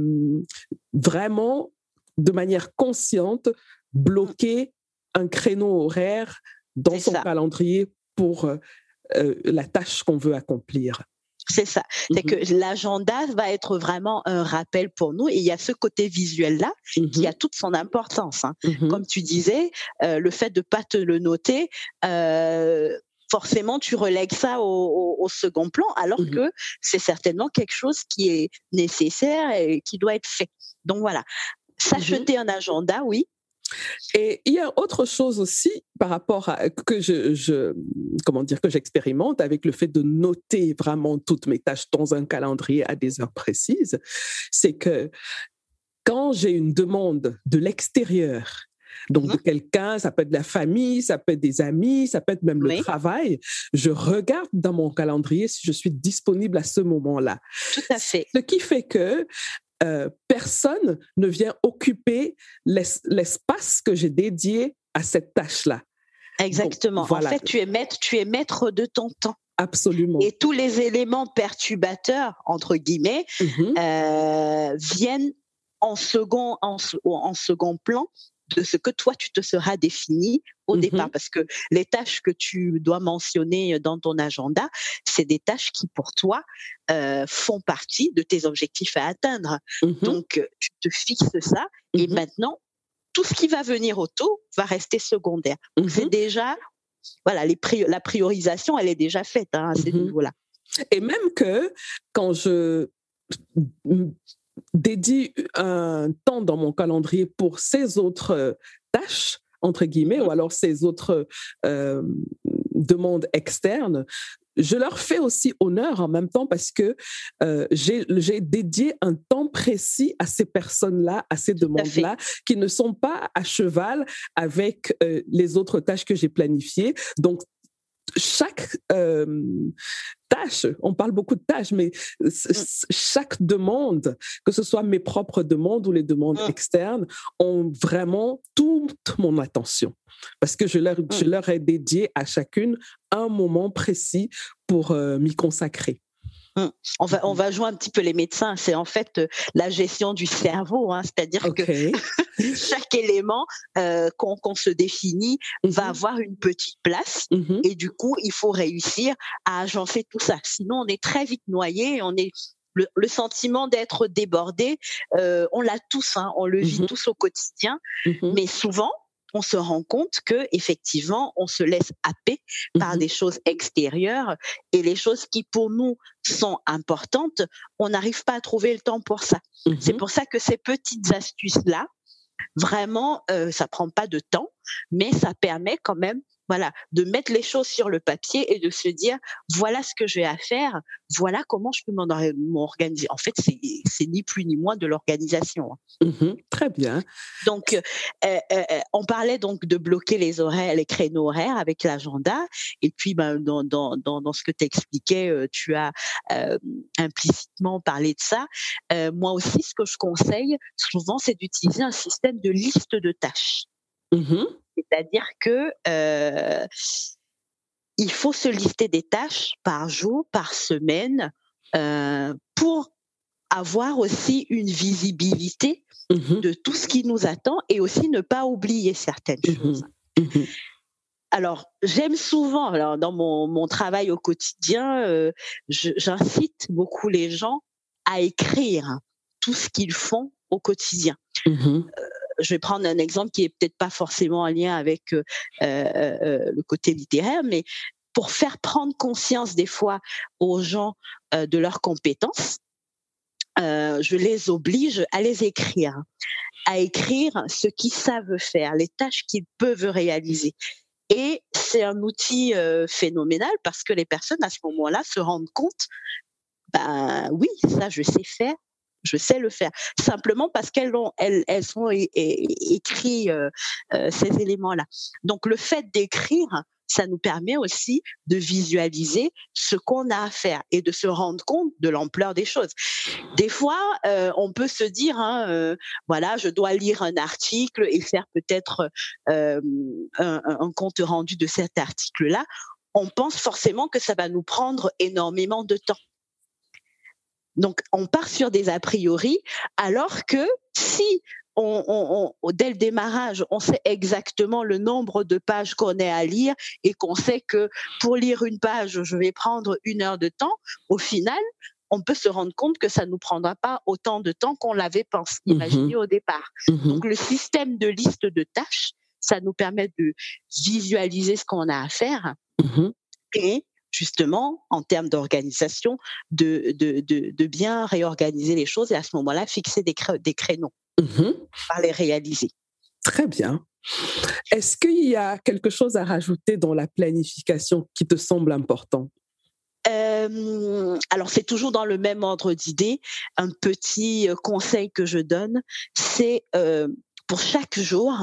[SPEAKER 2] vraiment, de manière consciente, bloquer un créneau horaire dans son ça. calendrier pour euh, la tâche qu'on veut accomplir.
[SPEAKER 3] C'est ça. C'est mmh. que l'agenda va être vraiment un rappel pour nous. Et il y a ce côté visuel-là qui a toute son importance. Hein. Mmh. Comme tu disais, euh, le fait de pas te le noter, euh, forcément, tu relègues ça au, au, au second plan, alors que c'est certainement quelque chose qui est nécessaire et qui doit être fait. Donc voilà. S'acheter un agenda, oui,
[SPEAKER 2] et il y a autre chose aussi par rapport à que je, je comment dire que j'expérimente avec le fait de noter vraiment toutes mes tâches dans un calendrier à des heures précises, c'est que quand j'ai une demande de l'extérieur, donc mmh. de quelqu'un, ça peut être de la famille, ça peut être des amis, ça peut être même oui. le travail. Je regarde dans mon calendrier si je suis disponible à ce moment-là.
[SPEAKER 3] Tout à fait.
[SPEAKER 2] Ce qui fait que euh, personne ne vient occuper l'espace que j'ai dédié à cette tâche-là.
[SPEAKER 3] Exactement. Donc, voilà. En fait, tu es maître, tu es maître de ton temps.
[SPEAKER 2] Absolument.
[SPEAKER 3] Et tous les éléments perturbateurs entre guillemets mm -hmm. euh, viennent en second en, en second plan de ce que toi tu te seras défini au mmh. départ parce que les tâches que tu dois mentionner dans ton agenda c'est des tâches qui pour toi euh, font partie de tes objectifs à atteindre mmh. donc tu te fixes ça mmh. et maintenant tout ce qui va venir autour va rester secondaire c'est déjà voilà les la priorisation elle est déjà faite hein, à ce niveau là
[SPEAKER 2] et même que quand je dédie un temps dans mon calendrier pour ces autres tâches, entre guillemets, ou alors ces autres euh, demandes externes, je leur fais aussi honneur en même temps parce que euh, j'ai dédié un temps précis à ces personnes-là, à ces demandes-là, qui ne sont pas à cheval avec euh, les autres tâches que j'ai planifiées. Donc, chaque euh, tâche, on parle beaucoup de tâches, mais mmh. chaque demande, que ce soit mes propres demandes ou les demandes mmh. externes, ont vraiment toute mon attention. Parce que je leur, mmh. je leur ai dédié à chacune un moment précis pour euh, m'y consacrer.
[SPEAKER 3] On va, on va jouer un petit peu les médecins. C'est en fait euh, la gestion du cerveau, hein. c'est-à-dire okay. que [LAUGHS] chaque élément euh, qu'on qu se définit mm -hmm. va avoir une petite place mm -hmm. et du coup, il faut réussir à agencer tout ça. Sinon, on est très vite noyé, on est le, le, sentiment d'être débordé, euh, on l'a tous, hein, on le vit mm -hmm. tous au quotidien, mais souvent, on se rend compte que effectivement on se laisse happer par mmh. des choses extérieures et les choses qui pour nous sont importantes, on n'arrive pas à trouver le temps pour ça. Mmh. C'est pour ça que ces petites astuces là, vraiment, euh, ça prend pas de temps, mais ça permet quand même voilà, de mettre les choses sur le papier et de se dire voilà ce que j'ai à faire, voilà comment je peux m'organiser. En fait, c'est ni plus ni moins de l'organisation.
[SPEAKER 2] Mmh, très bien.
[SPEAKER 3] Donc, euh, euh, euh, on parlait donc de bloquer les horaires, les créneaux horaires avec l'agenda. Et puis, ben, dans, dans, dans, dans ce que tu expliquais, tu as implicitement parlé de ça. moi aussi, ce que je conseille souvent, c'est d'utiliser un système de liste de tâches.
[SPEAKER 2] Mmh
[SPEAKER 3] c'est-à-dire que euh, il faut se lister des tâches par jour, par semaine, euh, pour avoir aussi une visibilité mmh de tout ce qui nous attend et aussi ne pas oublier certaines mmh choses.
[SPEAKER 2] Mmh
[SPEAKER 3] alors, j'aime souvent, alors dans mon, mon, travail au quotidien, euh, j'incite beaucoup les gens à écrire tout ce qu'ils font au quotidien. Euh, je vais prendre un exemple qui est peut-être pas forcément en lien avec euh, euh, le côté littéraire, mais pour faire prendre conscience des fois aux gens de leurs compétences, je les oblige à les écrire, à écrire ce qu'ils savent faire, les tâches qu'ils peuvent réaliser. Et c'est un outil phénoménal parce que les personnes à ce moment-là se rendent compte, ben oui, ça je sais faire, je sais le faire. Simplement parce qu'elles ont, elles, elles sont écrit ces éléments-là. Donc le fait d'écrire, ça nous permet aussi de visualiser ce qu'on a à faire et de se rendre compte de l'ampleur des choses. Des fois, euh, on peut se dire, hein, euh, voilà, je dois lire un article et faire peut-être euh, un, un compte rendu de cet article-là. On pense forcément que ça va nous prendre énormément de temps. Donc, on part sur des a priori, alors que si on, dès le démarrage, on sait exactement le nombre de pages qu'on est à lire et qu'on sait que pour lire une page, je vais prendre une heure de temps, au final, on peut se rendre compte que ça ne nous prendra pas autant de temps qu'on l'avait pensé, mhm. imaginé au départ. Mhm. Donc le système de liste de tâches, ça nous permet de visualiser ce qu'on a à faire mhm. et justement, en termes d'organisation, de, de, bien réorganiser les choses et à ce moment-là, fixer des, des créneaux. Mmh par les réaliser.
[SPEAKER 2] Très bien. Est-ce qu'il y a quelque chose à rajouter dans la planification qui te semble important?
[SPEAKER 3] Alors c'est toujours dans le même ordre d'idée. Un petit conseil que je donne, c'est pour chaque jour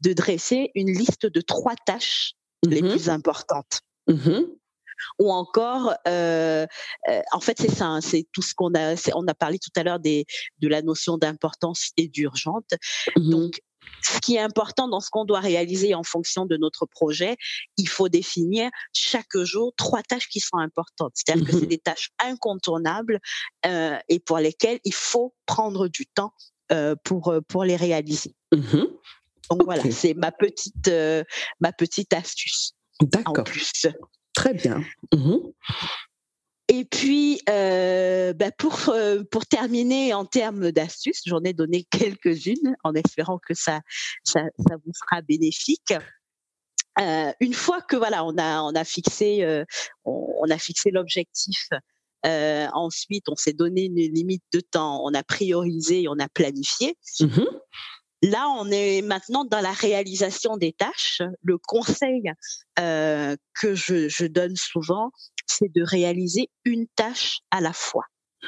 [SPEAKER 3] de dresser une liste de trois tâches les mmh plus importantes. Mmh ou encore, euh, euh, en fait, c'est ça, hein, c'est tout ce qu'on a. On a parlé tout à l'heure des de la notion d'importance et d'urgente. Mmh Donc, ce qui est important dans ce qu'on doit réaliser en fonction de notre projet, il faut définir chaque jour trois tâches qui sont importantes. C'est-à-dire que c'est mmh des tâches incontournables euh, et pour lesquelles il faut prendre du temps euh, pour pour les réaliser. Mmh Donc voilà, c'est ma petite ma petite astuce.
[SPEAKER 2] D'accord. En plus. Très bien. Mmh
[SPEAKER 3] Et puis, euh, bah, pour, euh, pour terminer en termes d'astuces, j'en ai donné quelques-unes en espérant que ça, ça, ça vous sera bénéfique. Euh, une fois que voilà, on a on a fixé on, a fixé l'objectif. Ensuite, on s'est donné une limite de temps, on a priorisé, on a planifié. Mmh Là, on est maintenant dans la réalisation des tâches. Le conseil euh, que je, je, donne souvent, c'est de réaliser une tâche à la fois.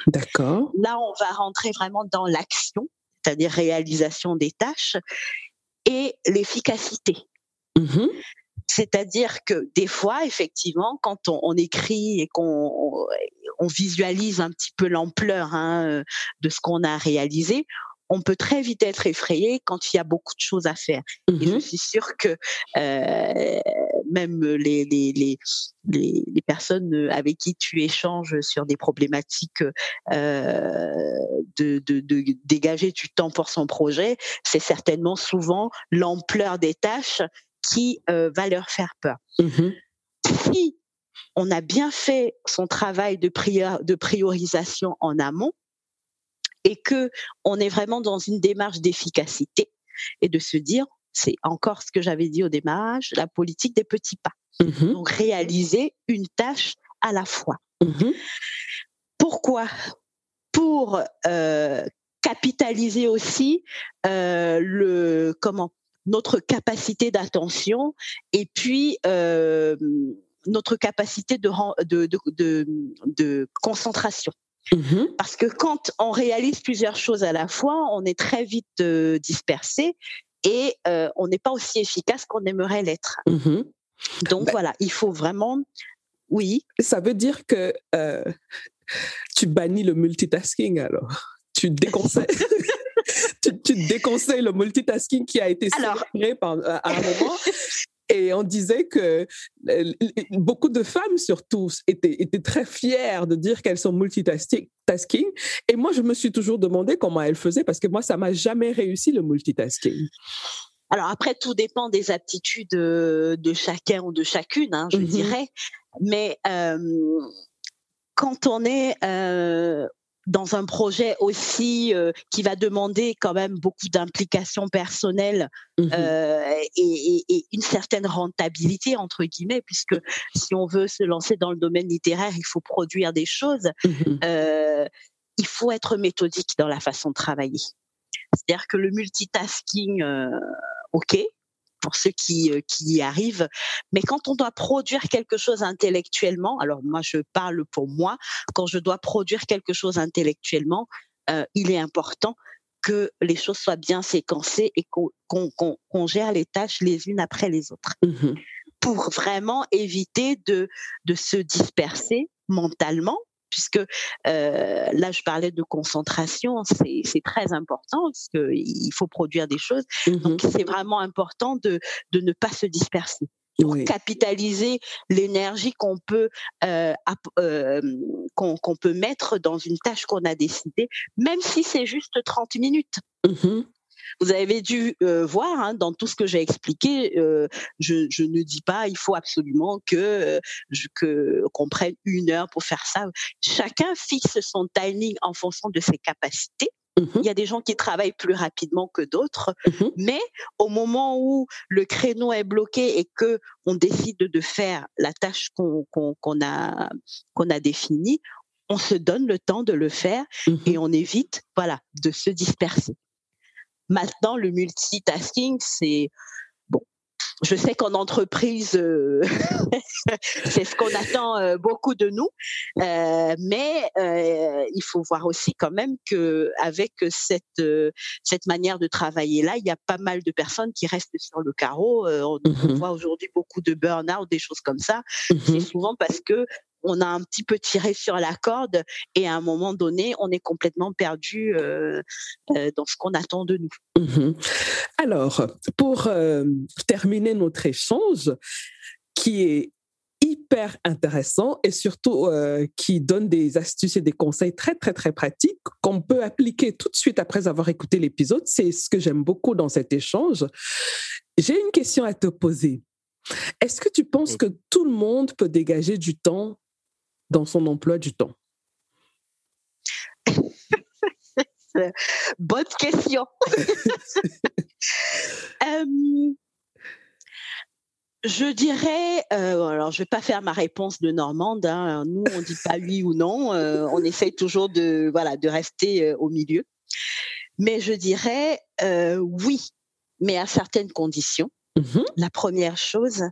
[SPEAKER 2] D'accord.
[SPEAKER 3] Là, on va rentrer vraiment dans l'action, c'est-à-dire réalisation des tâches et l'efficacité. Mmh c'est-à-dire que des fois, effectivement, quand on, on écrit et qu'on on, visualise un petit peu l'ampleur hein, de ce qu'on a réalisé, on peut très vite être effrayé quand il y a beaucoup de choses à faire. Et je mmh suis sûre que euh, même les, les, les, personnes avec qui tu échanges sur des problématiques euh, de, de, dégager du temps pour son projet, c'est certainement souvent l'ampleur des tâches qui euh, va leur faire peur. Mmh si on a bien fait son travail de, de priorisation en amont, et que on est vraiment dans une démarche d'efficacité et de se dire, c'est encore ce que j'avais dit au démarrage, la politique des petits pas. Mmh Donc réaliser une tâche à la fois. Mmh Pourquoi? Pour euh, capitaliser aussi euh, le comment? Notre capacité d'attention et puis euh, notre capacité de, de, de, de concentration. Mmh Parce que quand on réalise plusieurs choses à la fois, on est très vite euh, dispersé et euh, on n'est pas aussi efficace qu'on aimerait l'être. Mmh Donc bah voilà, il faut vraiment, oui.
[SPEAKER 2] Ça veut dire que euh, tu bannis le multitasking alors. Tu déconseilles. [LAUGHS] [LAUGHS] tu, tu, déconseilles le multitasking qui a été célébré par, à un moment [LAUGHS] et on disait que beaucoup de femmes, surtout, étaient, étaient très fières de dire qu'elles sont multitasking. Et moi, je me suis toujours demandé comment elles faisaient parce que moi, ça m'a jamais réussi le multitasking.
[SPEAKER 3] Alors après, tout dépend des aptitudes de chacun ou de chacune, hein, je mmh dirais. Mais euh, quand on est euh, dans un projet aussi euh, qui va demander quand même beaucoup d'implication personnelle mmh euh, et, et, une certaine rentabilité entre guillemets, puisque si on veut se lancer dans le domaine littéraire, il faut produire des choses. Mmh euh, il faut être méthodique dans la façon de travailler. C'est-à-dire que le multitasking, ok, pour ceux qui, euh, qui y arrivent. Mais quand on doit produire quelque chose intellectuellement, alors moi je parle pour moi, quand je dois produire quelque chose intellectuellement, euh, il est important que les choses soient bien séquencées et qu'on gère les tâches les unes après les autres. Mmh pour vraiment éviter de, de se disperser mentalement puisque euh, là, je parlais de concentration, c'est très important parce qu'il faut produire des choses. Mmh Donc, c'est vraiment important de, de ne pas se disperser. capitaliser l'énergie qu'on peut euh, euh, qu'on peut mettre dans une tâche qu'on a décidée, même si c'est juste 30 minutes. Mmh vous avez dû euh, voir hein, dans tout ce que j'ai expliqué, euh, je, je, ne dis pas il faut absolument que euh, que qu'on prenne une heure pour faire ça. Chacun fixe son timing en fonction de ses capacités. Mmh il y a des gens qui travaillent plus rapidement que d'autres, mmh mais au moment où le créneau est bloqué et que on décide de faire la tâche qu'on qu'on a qu'on a définie, on se donne le temps de le faire mmh et on évite, voilà, de se disperser. Maintenant, le multitasking, c'est bon. Je sais qu'en entreprise, euh, [LAUGHS] c'est ce qu'on attend euh, beaucoup de nous, euh, mais il faut voir aussi quand même que avec cette cette manière de travailler là, il y a pas mal de personnes qui restent sur le carreau. on, mmh voit aujourd'hui beaucoup de burn-out, des choses comme ça. Mmh c'est souvent parce que on a un petit peu tiré sur la corde et à un moment donné, on est complètement perdu euh, euh, dans ce qu'on attend de nous.
[SPEAKER 2] Mhm. Alors, pour euh, terminer notre échange, qui est hyper intéressant et surtout qui donne des astuces et des conseils très, très, très pratiques qu'on peut appliquer tout de suite après avoir écouté l'épisode. C'est ce que j'aime beaucoup dans cet échange. J'ai une question à te poser. Est-ce que tu penses que tout le monde peut dégager du temps dans son emploi du temps? [LAUGHS]
[SPEAKER 3] Bonne question. [LAUGHS] je dirais, euh, alors je vais pas faire ma réponse de Normande. Hein. Nous, on dit pas oui ou non. Euh, on essaye toujours de voilà de rester euh, au milieu. Mais je dirais oui, mais à certaines conditions. Mmh La première chose,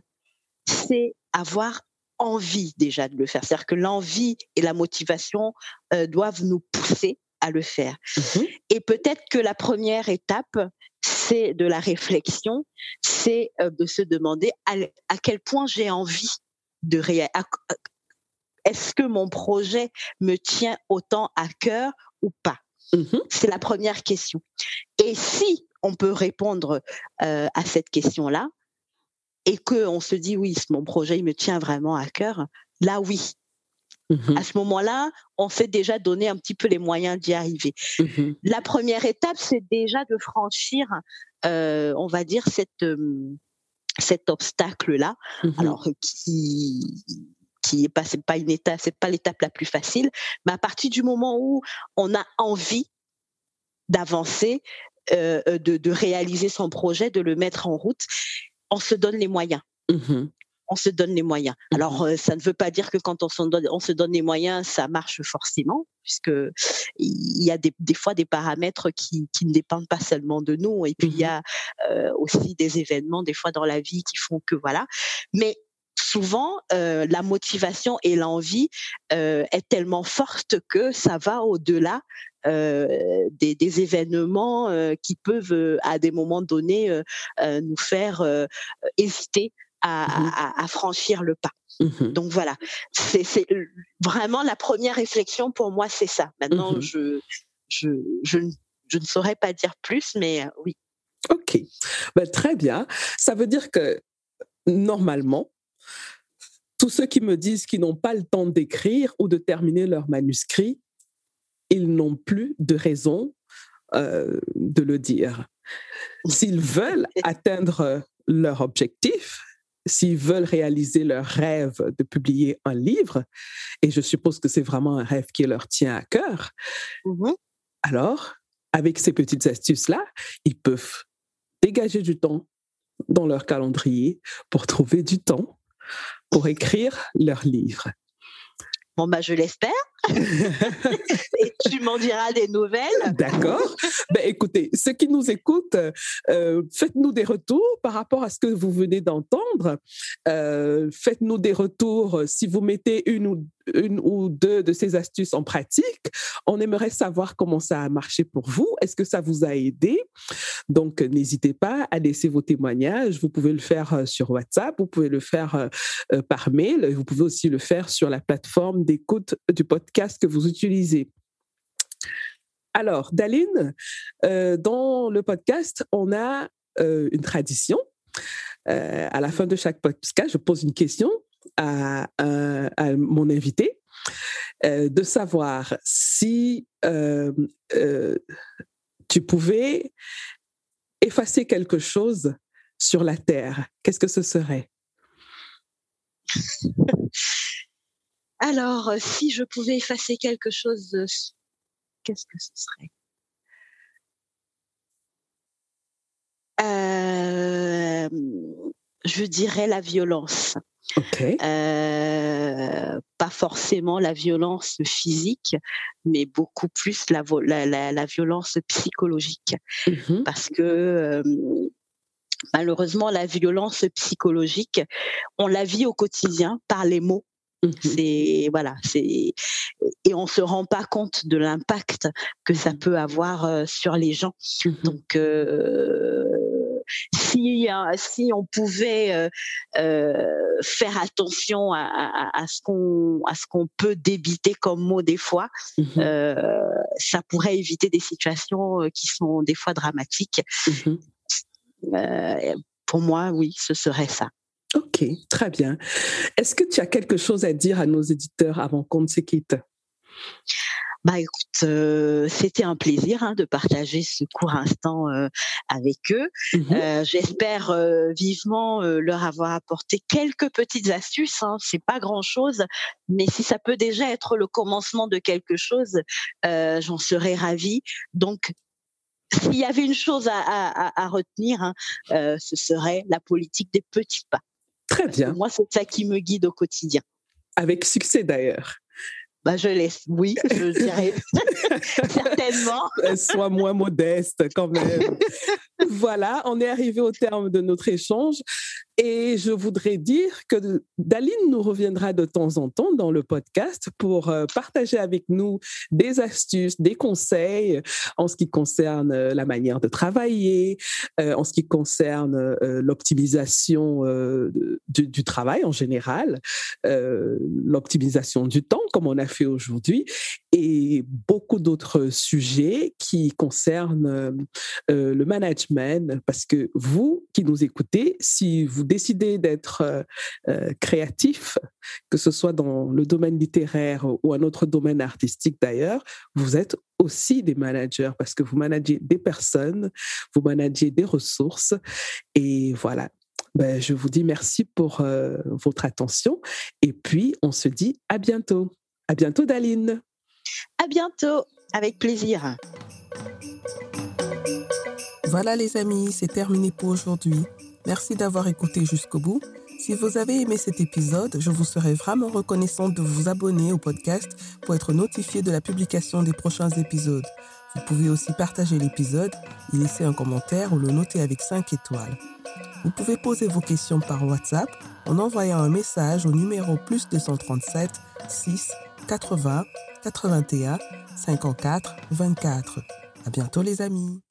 [SPEAKER 3] c'est avoir envie déjà de le faire. C'est-à-dire que l'envie et la motivation euh, doivent nous pousser à le faire. Mmh et peut-être que la première étape, c'est de la réflexion, c'est euh, de se demander à, quel point j'ai envie de réaliser. Est-ce que mon projet me tient autant à cœur ou pas? Mmh C'est la première question. Et si on peut répondre euh, à cette question-là, et que on se dit oui, mon projet il me tient vraiment à cœur, là oui. Mmh à ce moment-là, on s'est déjà donné un petit peu les moyens d'y arriver. Mmh La première étape, c'est déjà de franchir, euh, on va dire cette cet obstacle-là, mmh alors qui qui est pas c'est pas une étape, c'est pas l'étape la plus facile, mais à partir du moment où on a envie d'avancer, euh, de, de réaliser son projet, de le mettre en route, on se donne les moyens. Mmh on se donne les moyens. Mmh Alors, euh, ça ne veut pas dire que quand on, se donne les moyens, ça marche forcément, puisque il y a des, fois des paramètres qui, ne dépendent pas seulement de nous, et puis il y mmh a euh, aussi des événements des fois dans la vie qui font que voilà. Mais souvent, euh, la motivation et l'envie est tellement forte que ça va au-delà des, des, événements qui peuvent, à des moments donnés, nous faire hésiter mmh à, à, franchir le pas. Mmh Donc voilà, c'est vraiment la première réflexion pour moi, c'est ça. Maintenant, je, je, je, je, ne saurais pas dire plus, mais oui.
[SPEAKER 2] Ok, ben, très bien. Ça veut dire que normalement, tous ceux qui me disent qu'ils n'ont pas le temps d'écrire ou de terminer leur manuscrit, ils n'ont plus de raison euh, de le dire. S'ils veulent [LAUGHS] atteindre leur objectif, s'ils veulent réaliser leur rêve de publier un livre, et je suppose que c'est vraiment un rêve qui leur tient à cœur, mmh alors, avec ces petites astuces-là, ils peuvent dégager du temps dans leur calendrier pour trouver du temps pour [LAUGHS] écrire leur livre.
[SPEAKER 3] Bon, bah, je l'espère. [LAUGHS] et tu m'en diras des nouvelles.
[SPEAKER 2] D'accord. Ben, écoutez, ceux qui nous écoutent, euh, faites-nous des retours par rapport à ce que vous venez d'entendre. Euh, faites-nous des retours si vous mettez une ou une ou deux de ces astuces en pratique. On aimerait savoir comment ça a marché pour vous. Est-ce que ça vous a aidé? Donc, n'hésitez pas à laisser vos témoignages. Vous pouvez le faire euh, sur WhatsApp, vous pouvez le faire euh, euh, par mail, vous pouvez aussi le faire sur la plateforme d'écoute du podcast que vous utilisez. Alors, Daline, dans le podcast, on a une tradition. à la fin de chaque podcast, je pose une question à, mon invité euh, de savoir si euh, euh, tu pouvais effacer quelque chose sur la Terre, qu'est-ce que ce serait?
[SPEAKER 3] Alors, si je pouvais effacer quelque chose, qu'est-ce que ce serait? Je dirais la violence. Euh, pas forcément la violence physique, mais beaucoup plus la, la, violence psychologique. Mmh Parce que euh, malheureusement, la violence psychologique, on la vit au quotidien par les mots. Mmh c'est voilà, c'est et on se rend pas compte de l'impact que ça mmh. peut avoir euh, sur les gens. Donc si, si on pouvait euh, euh, faire attention à, ce qu'on à ce qu'on peut débiter comme mot des fois, mmh euh, ça pourrait éviter des situations qui sont des fois dramatiques. Mmh pour moi, oui, ce serait ça.
[SPEAKER 2] Ok, très bien. Est-ce que tu as quelque chose à dire à nos éditeurs avant qu'on ne se quitte?
[SPEAKER 3] Bah écoute, euh, c'était un plaisir hein, de partager ce court instant euh, avec eux. Mmh euh, J'espère vivement leur avoir apporté quelques petites astuces. Hein. C'est pas grand chose, mais si ça peut déjà être le commencement de quelque chose, j'en serais ravie. Donc s'il y avait une chose à, à, à retenir, hein, ce serait la politique des petits pas.
[SPEAKER 2] Très bien.
[SPEAKER 3] moi, c'est ça qui me guide au quotidien.
[SPEAKER 2] Avec succès d'ailleurs.
[SPEAKER 3] Bah, je laisse, oui, je dirais [LAUGHS] certainement.
[SPEAKER 2] Sois moins modeste quand même. voilà, on est arrivé au terme de notre échange. Et je voudrais dire que Daline nous reviendra de temps en temps dans le podcast pour euh, partager avec nous des astuces, des conseils en ce qui concerne euh, la manière de travailler, euh, en ce qui concerne l'optimisation du, du, travail en général, l'optimisation du temps comme on a fait aujourd'hui et beaucoup d'autres sujets qui concernent le management. Parce que vous qui nous écoutez, si vous décidez d'être euh, euh, créatif, que ce soit dans le domaine littéraire ou un autre domaine artistique d'ailleurs, vous êtes aussi des managers parce que vous managez des personnes, vous managez des ressources. Et voilà, ben, je vous dis merci pour euh, votre attention. Et puis, on se dit à bientôt. À bientôt, Daline.
[SPEAKER 3] À bientôt, avec plaisir.
[SPEAKER 1] Voilà les amis, c'est terminé pour aujourd'hui. Merci d'avoir écouté jusqu'au bout. Si vous avez aimé cet épisode, je vous serais vraiment reconnaissante de vous abonner au podcast pour être notifié de la publication des prochains épisodes. Vous pouvez aussi partager l'épisode, y laisser un commentaire ou le noter avec 5 étoiles. Vous pouvez poser vos questions par WhatsApp en envoyant un message au numéro plus 237 6 80 81 54 24. À bientôt les amis.